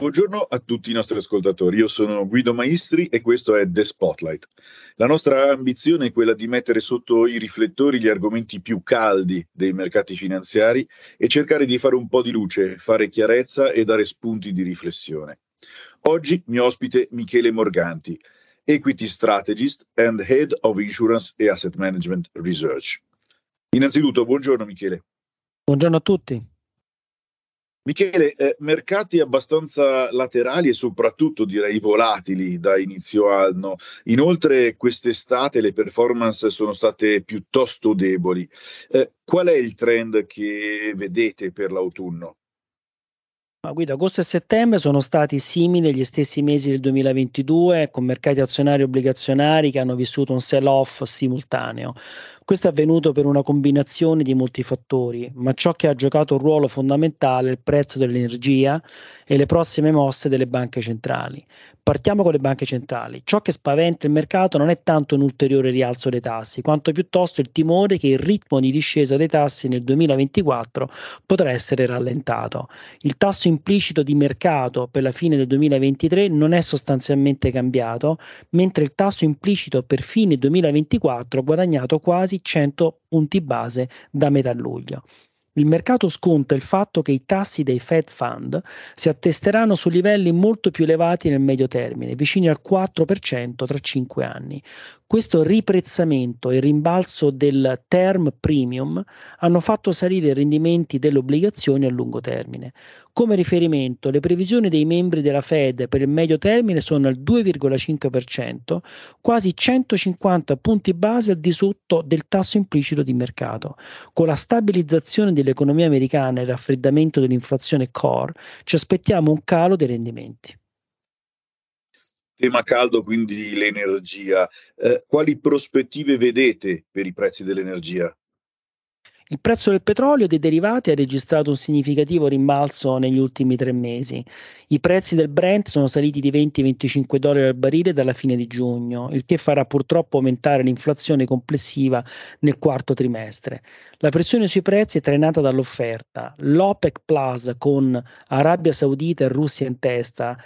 Buongiorno a tutti i nostri ascoltatori, io sono Guido Maestri e questo è The Spotlight. La nostra ambizione è quella di mettere sotto i riflettori gli argomenti più caldi dei mercati finanziari e cercare di fare un po' di luce, fare chiarezza e dare spunti di riflessione. Oggi mi ospite Michele Morganti, Equity Strategist and Head of Insurance e Asset Management Research. Innanzitutto, buongiorno Michele. Buongiorno a tutti. Michele, eh, mercati abbastanza laterali e soprattutto direi volatili da inizio anno. Inoltre quest'estate le performance sono state piuttosto deboli. Eh, qual è il trend che vedete per l'autunno? Ma Guido, agosto e settembre sono stati simili agli stessi mesi del 2022, con mercati azionari e obbligazionari che hanno vissuto un sell-off simultaneo. Questo è avvenuto per una combinazione di molti fattori, ma ciò che ha giocato un ruolo fondamentale è il prezzo dell'energia e le prossime mosse delle banche centrali. Partiamo con le banche centrali. Ciò che spaventa il mercato non è tanto un ulteriore rialzo dei tassi, quanto piuttosto il timore che il ritmo di discesa dei tassi nel 2024 potrà essere rallentato. Il tasso implicito di mercato per la fine del 2023 non è sostanzialmente cambiato, mentre il tasso implicito per fine 2024 ha guadagnato quasi 100 punti base da metà luglio. Il mercato sconta il fatto che i tassi dei Fed Fund si attesteranno su livelli molto più elevati nel medio termine, vicini al 4% tra 5 anni. Questo riprezzamento e rimbalzo del term premium hanno fatto salire i rendimenti delle obbligazioni a lungo termine. Come riferimento, le previsioni dei membri della Fed per il medio termine sono al 2,5%, quasi 150 punti base al di sotto del tasso implicito di mercato. Con la stabilizzazione dell'economia americana e il raffreddamento dell'inflazione core, ci aspettiamo un calo dei rendimenti. Tema caldo, quindi l'energia. Eh, quali prospettive vedete per i prezzi dell'energia? Il prezzo del petrolio e dei derivati ha registrato un significativo rimbalzo negli ultimi tre mesi. I prezzi del Brent sono saliti di 20-25 dollari al barile dalla fine di giugno, il che farà purtroppo aumentare l'inflazione complessiva nel quarto trimestre. La pressione sui prezzi è trainata dall'offerta. L'OPEC Plus con Arabia Saudita e Russia in testa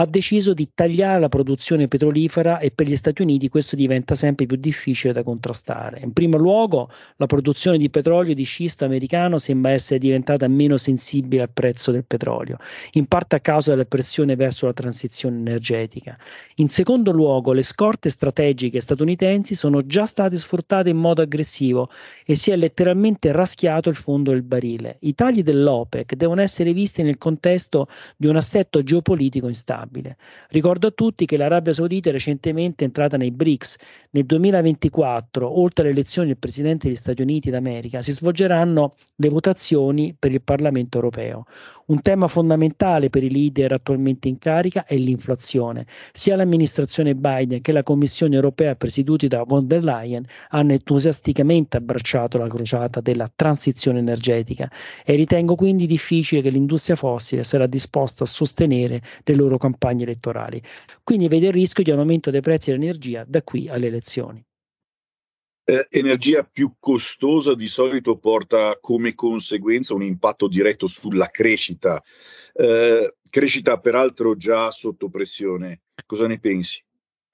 ha deciso di tagliare la produzione petrolifera e per gli Stati Uniti questo diventa sempre più difficile da contrastare. In primo luogo, la produzione di petrolio di scisto americano sembra essere diventata meno sensibile al prezzo del petrolio, in parte a causa della pressione verso la transizione energetica. In secondo luogo, le scorte strategiche statunitensi sono già state sfruttate in modo aggressivo e si è letteralmente raschiato il fondo del barile. I tagli dell'OPEC devono essere visti nel contesto di un assetto geopolitico instabile stabile. Ricordo a tutti che l'Arabia Saudita è recentemente entrata nei BRICS. Nel 2024, oltre alle elezioni del Presidente degli Stati Uniti d'America, si svolgeranno le votazioni per il Parlamento europeo. Un tema fondamentale per i leader attualmente in carica è l'inflazione. Sia l'amministrazione Biden che la Commissione europea, presieduti da von der Leyen, hanno entusiasticamente abbracciato la crociata della transizione energetica e ritengo quindi difficile che l'industria fossile sarà disposta a sostenere le loro campagne elettorali. Quindi vede il rischio di un aumento dei prezzi dell'energia da qui alle elezioni eh, energia più costosa di solito porta come conseguenza un impatto diretto sulla crescita, eh, crescita peraltro già sotto pressione. Cosa ne pensi?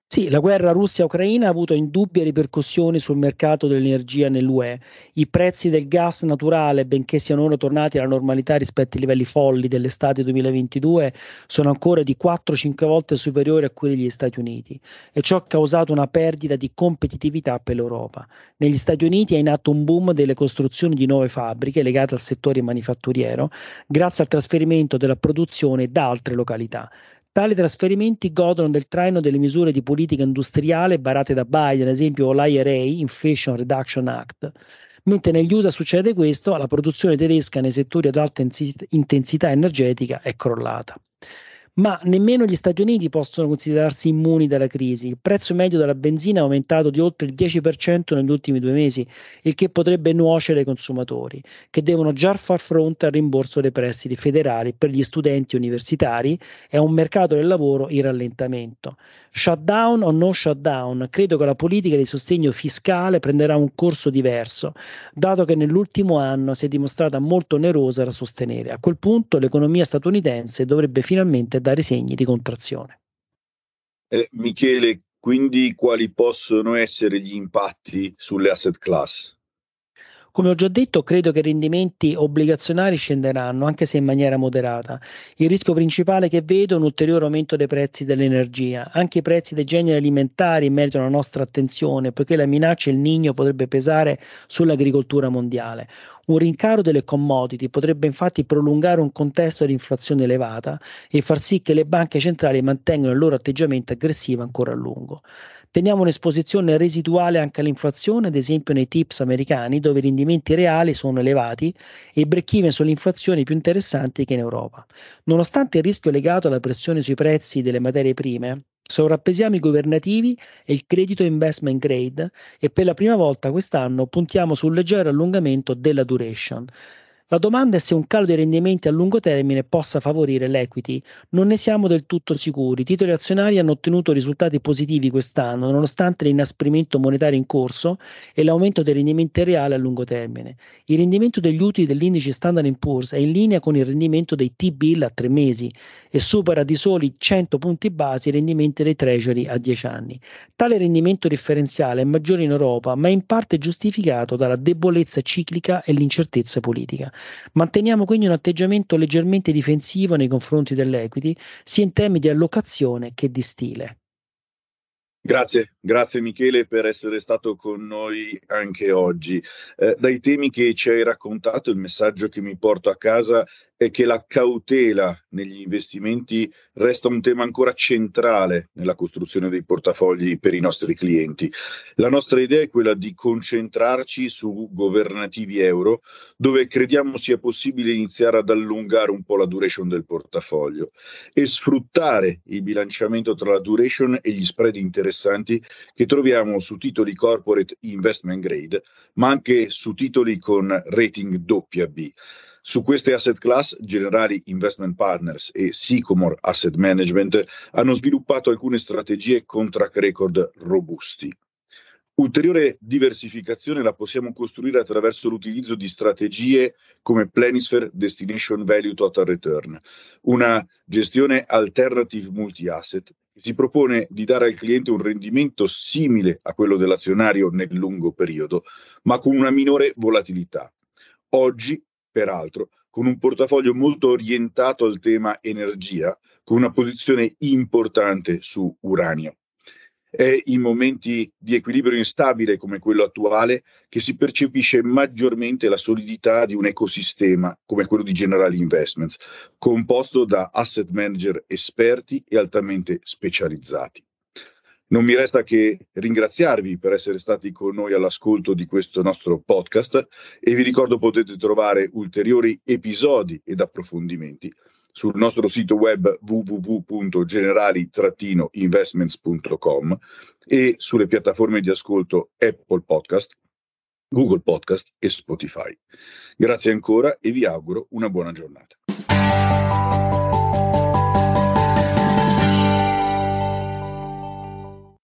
Sì, la guerra Russia-Ucraina ha avuto indubbie ripercussioni sul mercato dell'energia nell'UE. I prezzi del gas naturale, benché siano ora tornati alla normalità rispetto ai livelli folli dell'estate 2022, sono ancora di 4-5 volte superiori a quelli degli Stati Uniti e ciò ha causato una perdita di competitività per l'Europa. Negli Stati Uniti è in atto un boom delle costruzioni di nuove fabbriche legate al settore manifatturiero, grazie al trasferimento della produzione da altre località. Tali trasferimenti godono del traino delle misure di politica industriale varate da Biden, ad esempio l'IRA, Inflation Reduction Act. Mentre negli USA succede questo, la produzione tedesca nei settori ad alta intensità energetica è crollata. Ma nemmeno gli Stati Uniti possono considerarsi immuni dalla crisi. Il prezzo medio della benzina è aumentato di oltre il 10% negli ultimi due mesi, il che potrebbe nuocere ai consumatori, che devono già far fronte al rimborso dei prestiti federali per gli studenti universitari e a un mercato del lavoro in rallentamento. Shutdown o no shutdown, credo che la politica di sostegno fiscale prenderà un corso diverso, dato che nell'ultimo anno si è dimostrata molto onerosa da sostenere. A quel punto l'economia statunitense dovrebbe finalmente dare segni di contrazione. Eh, Michele, quindi quali possono essere gli impatti sulle asset class? Come ho già detto, credo che i rendimenti obbligazionari scenderanno, anche se in maniera moderata. Il rischio principale che vedo è un ulteriore aumento dei prezzi dell'energia. Anche i prezzi dei generi alimentari meritano la nostra attenzione, poiché la minaccia del Nigno potrebbe pesare sull'agricoltura mondiale. Un rincaro delle commodity potrebbe infatti prolungare un contesto di inflazione elevata e far sì che le banche centrali mantengano il loro atteggiamento aggressivo ancora a lungo. Teniamo un'esposizione residuale anche all'inflazione, ad esempio nei tips americani, dove i rendimenti reali sono elevati e i break-even sull'inflazione più interessanti che in Europa. Nonostante il rischio legato alla pressione sui prezzi delle materie prime, sovrappesiamo i governativi e il credito investment grade e per la prima volta quest'anno puntiamo sul leggero allungamento della duration. La domanda è se un calo dei rendimenti a lungo termine possa favorire l'equity. Non ne siamo del tutto sicuri. I titoli azionari hanno ottenuto risultati positivi quest'anno, nonostante l'inasprimento monetario in corso e l'aumento dei rendimenti reali a lungo termine. Il rendimento degli utili dell'indice Standard Poor's è in linea con il rendimento dei T-bill a tre mesi e supera di soli 100 punti base i rendimenti dei Treasury a 10 anni. Tale rendimento differenziale è maggiore in Europa, ma è in parte giustificato dalla debolezza ciclica e l'incertezza politica. Manteniamo quindi un atteggiamento leggermente difensivo nei confronti dell'equity, sia in termini di allocazione che di stile. Grazie, grazie Michele per essere stato con noi anche oggi. Eh, dai temi che ci hai raccontato, il messaggio che mi porto a casa è che la cautela negli investimenti resta un tema ancora centrale nella costruzione dei portafogli per i nostri clienti. La nostra idea è quella di concentrarci su governativi euro, dove crediamo sia possibile iniziare ad allungare un po' la duration del portafoglio e sfruttare il bilanciamento tra la duration e gli spread interessanti che troviamo su titoli corporate investment grade, ma anche su titoli con rating WB. Su queste asset class, Generali Investment Partners e Sycomore Asset Management hanno sviluppato alcune strategie con track record robusti. Ulteriore diversificazione la possiamo costruire attraverso l'utilizzo di strategie come Planisphere Destination Value Total Return, una gestione alternative multi-asset che si propone di dare al cliente un rendimento simile a quello dell'azionario nel lungo periodo, ma con una minore volatilità. Oggi peraltro, con un portafoglio molto orientato al tema energia, con una posizione importante su uranio. È in momenti di equilibrio instabile come quello attuale che si percepisce maggiormente la solidità di un ecosistema come quello di General Investments, composto da asset manager esperti e altamente specializzati. Non mi resta che ringraziarvi per essere stati con noi all'ascolto di questo nostro podcast e vi ricordo potete trovare ulteriori episodi ed approfondimenti sul nostro sito web www.generali-investments.com e sulle piattaforme di ascolto Apple Podcast, Google Podcast e Spotify. Grazie ancora e vi auguro una buona giornata.